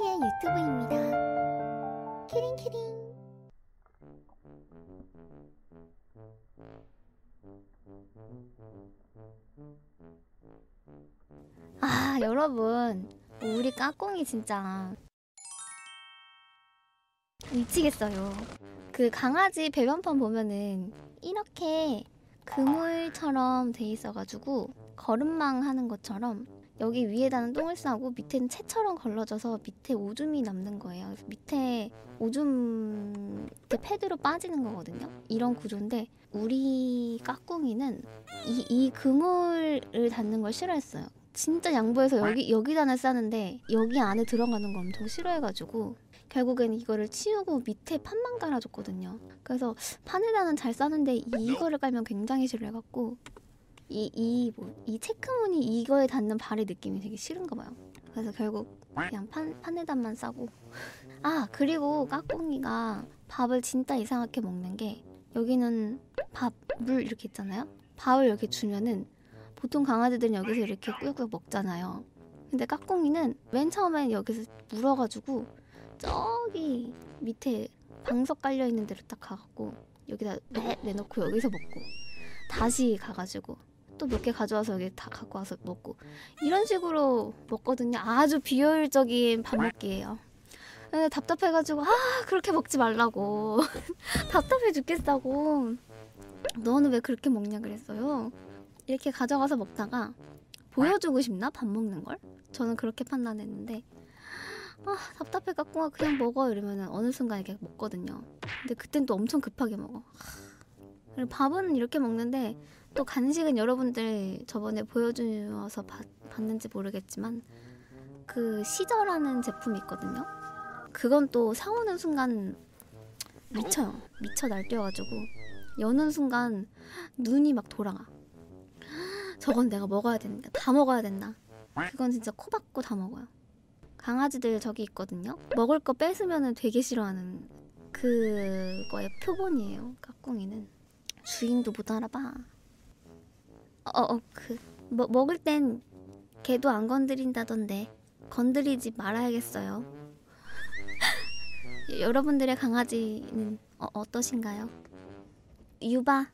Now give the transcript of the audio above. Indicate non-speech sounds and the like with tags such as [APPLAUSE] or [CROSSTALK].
큐티의 유튜브입니다. 키링키링. 아, 여러분. 우리 까꿍이 진짜 미치겠어요. 그 강아지 배변판 보면은 이렇게 그물처럼 돼 있어가지고 걸음망 하는 것처럼 여기 위에다는 똥을 싸고 밑에는 채처럼 걸러져서 밑에 오줌이 남는 거예요. 그래서 밑에 오줌 그 패드로 빠지는 거거든요. 이런 구조인데 우리 까꿍이는 이, 이 그물을 닿는 걸 싫어했어요. 진짜 양보해서 여기 여기다는 싸는데 여기 안에 들어가는 거 엄청 싫어해가지고 결국엔 이거를 치우고 밑에 판만 깔아줬거든요. 그래서 판에다는 잘 싸는데 이거를 깔면 굉장히 싫어해갖고 이 이 뭐 이 체크무늬 이거에 닿는 발의 느낌이 되게 싫은가 봐요. 그래서 결국 그냥 판 판에다만 싸고 [LAUGHS] 아 그리고 까꿍이가 밥을 진짜 이상하게 먹는 게 여기는 밥 물 이렇게 있잖아요. 밥을 이렇게 주면은 보통 강아지들은 여기서 이렇게 꾸역꾸역 먹잖아요. 근데 까꿍이는 맨 처음엔 여기서 물어가지고 저기 밑에 방석 깔려 있는 데로 딱 가갖고 여기다 내, 내놓고 여기서 먹고 다시 가가지고 또 몇 개 가져와서 여기 다 갖고 와서 먹고 이런 식으로 먹거든요. 아주 비효율적인 밥 먹기예요. 근데 답답해가지고 아 그렇게 먹지 말라고 [LAUGHS] 답답해 죽겠다고 너는 왜 그렇게 먹냐 그랬어요. 이렇게 가져가서 먹다가 보여주고 싶나 밥 먹는 걸? 저는 그렇게 판단했는데 아 답답해 갖고 그냥 먹어 이러면은 어느 순간 이렇게 먹거든요. 근데 그땐 또 엄청 급하게 먹어. 그리고 밥은 이렇게 먹는데 또 간식은 여러분들 저번에 보여주어서 봤, 봤는지 모르겠지만 그 시저라는 제품이 있거든요. 그건 또 사오는 순간 미쳐요. 미쳐 날뛰어가지고 여는 순간 눈이 막 돌아가. 저건 내가 먹어야 된다. 다 먹어야 된다. 그건 진짜 코 박고 다 먹어요. 강아지들 저기 있거든요. 먹을 거 뺏으면 되게 싫어하는 그거의 표본이에요. 까꿍이는 주인도 못 알아봐. 어어 그 뭐, 먹을 땐 걔도 안 건드린다던데 건드리지 말아야겠어요. [LAUGHS] 여러분들의 강아지는 어, 어떠신가요? 유바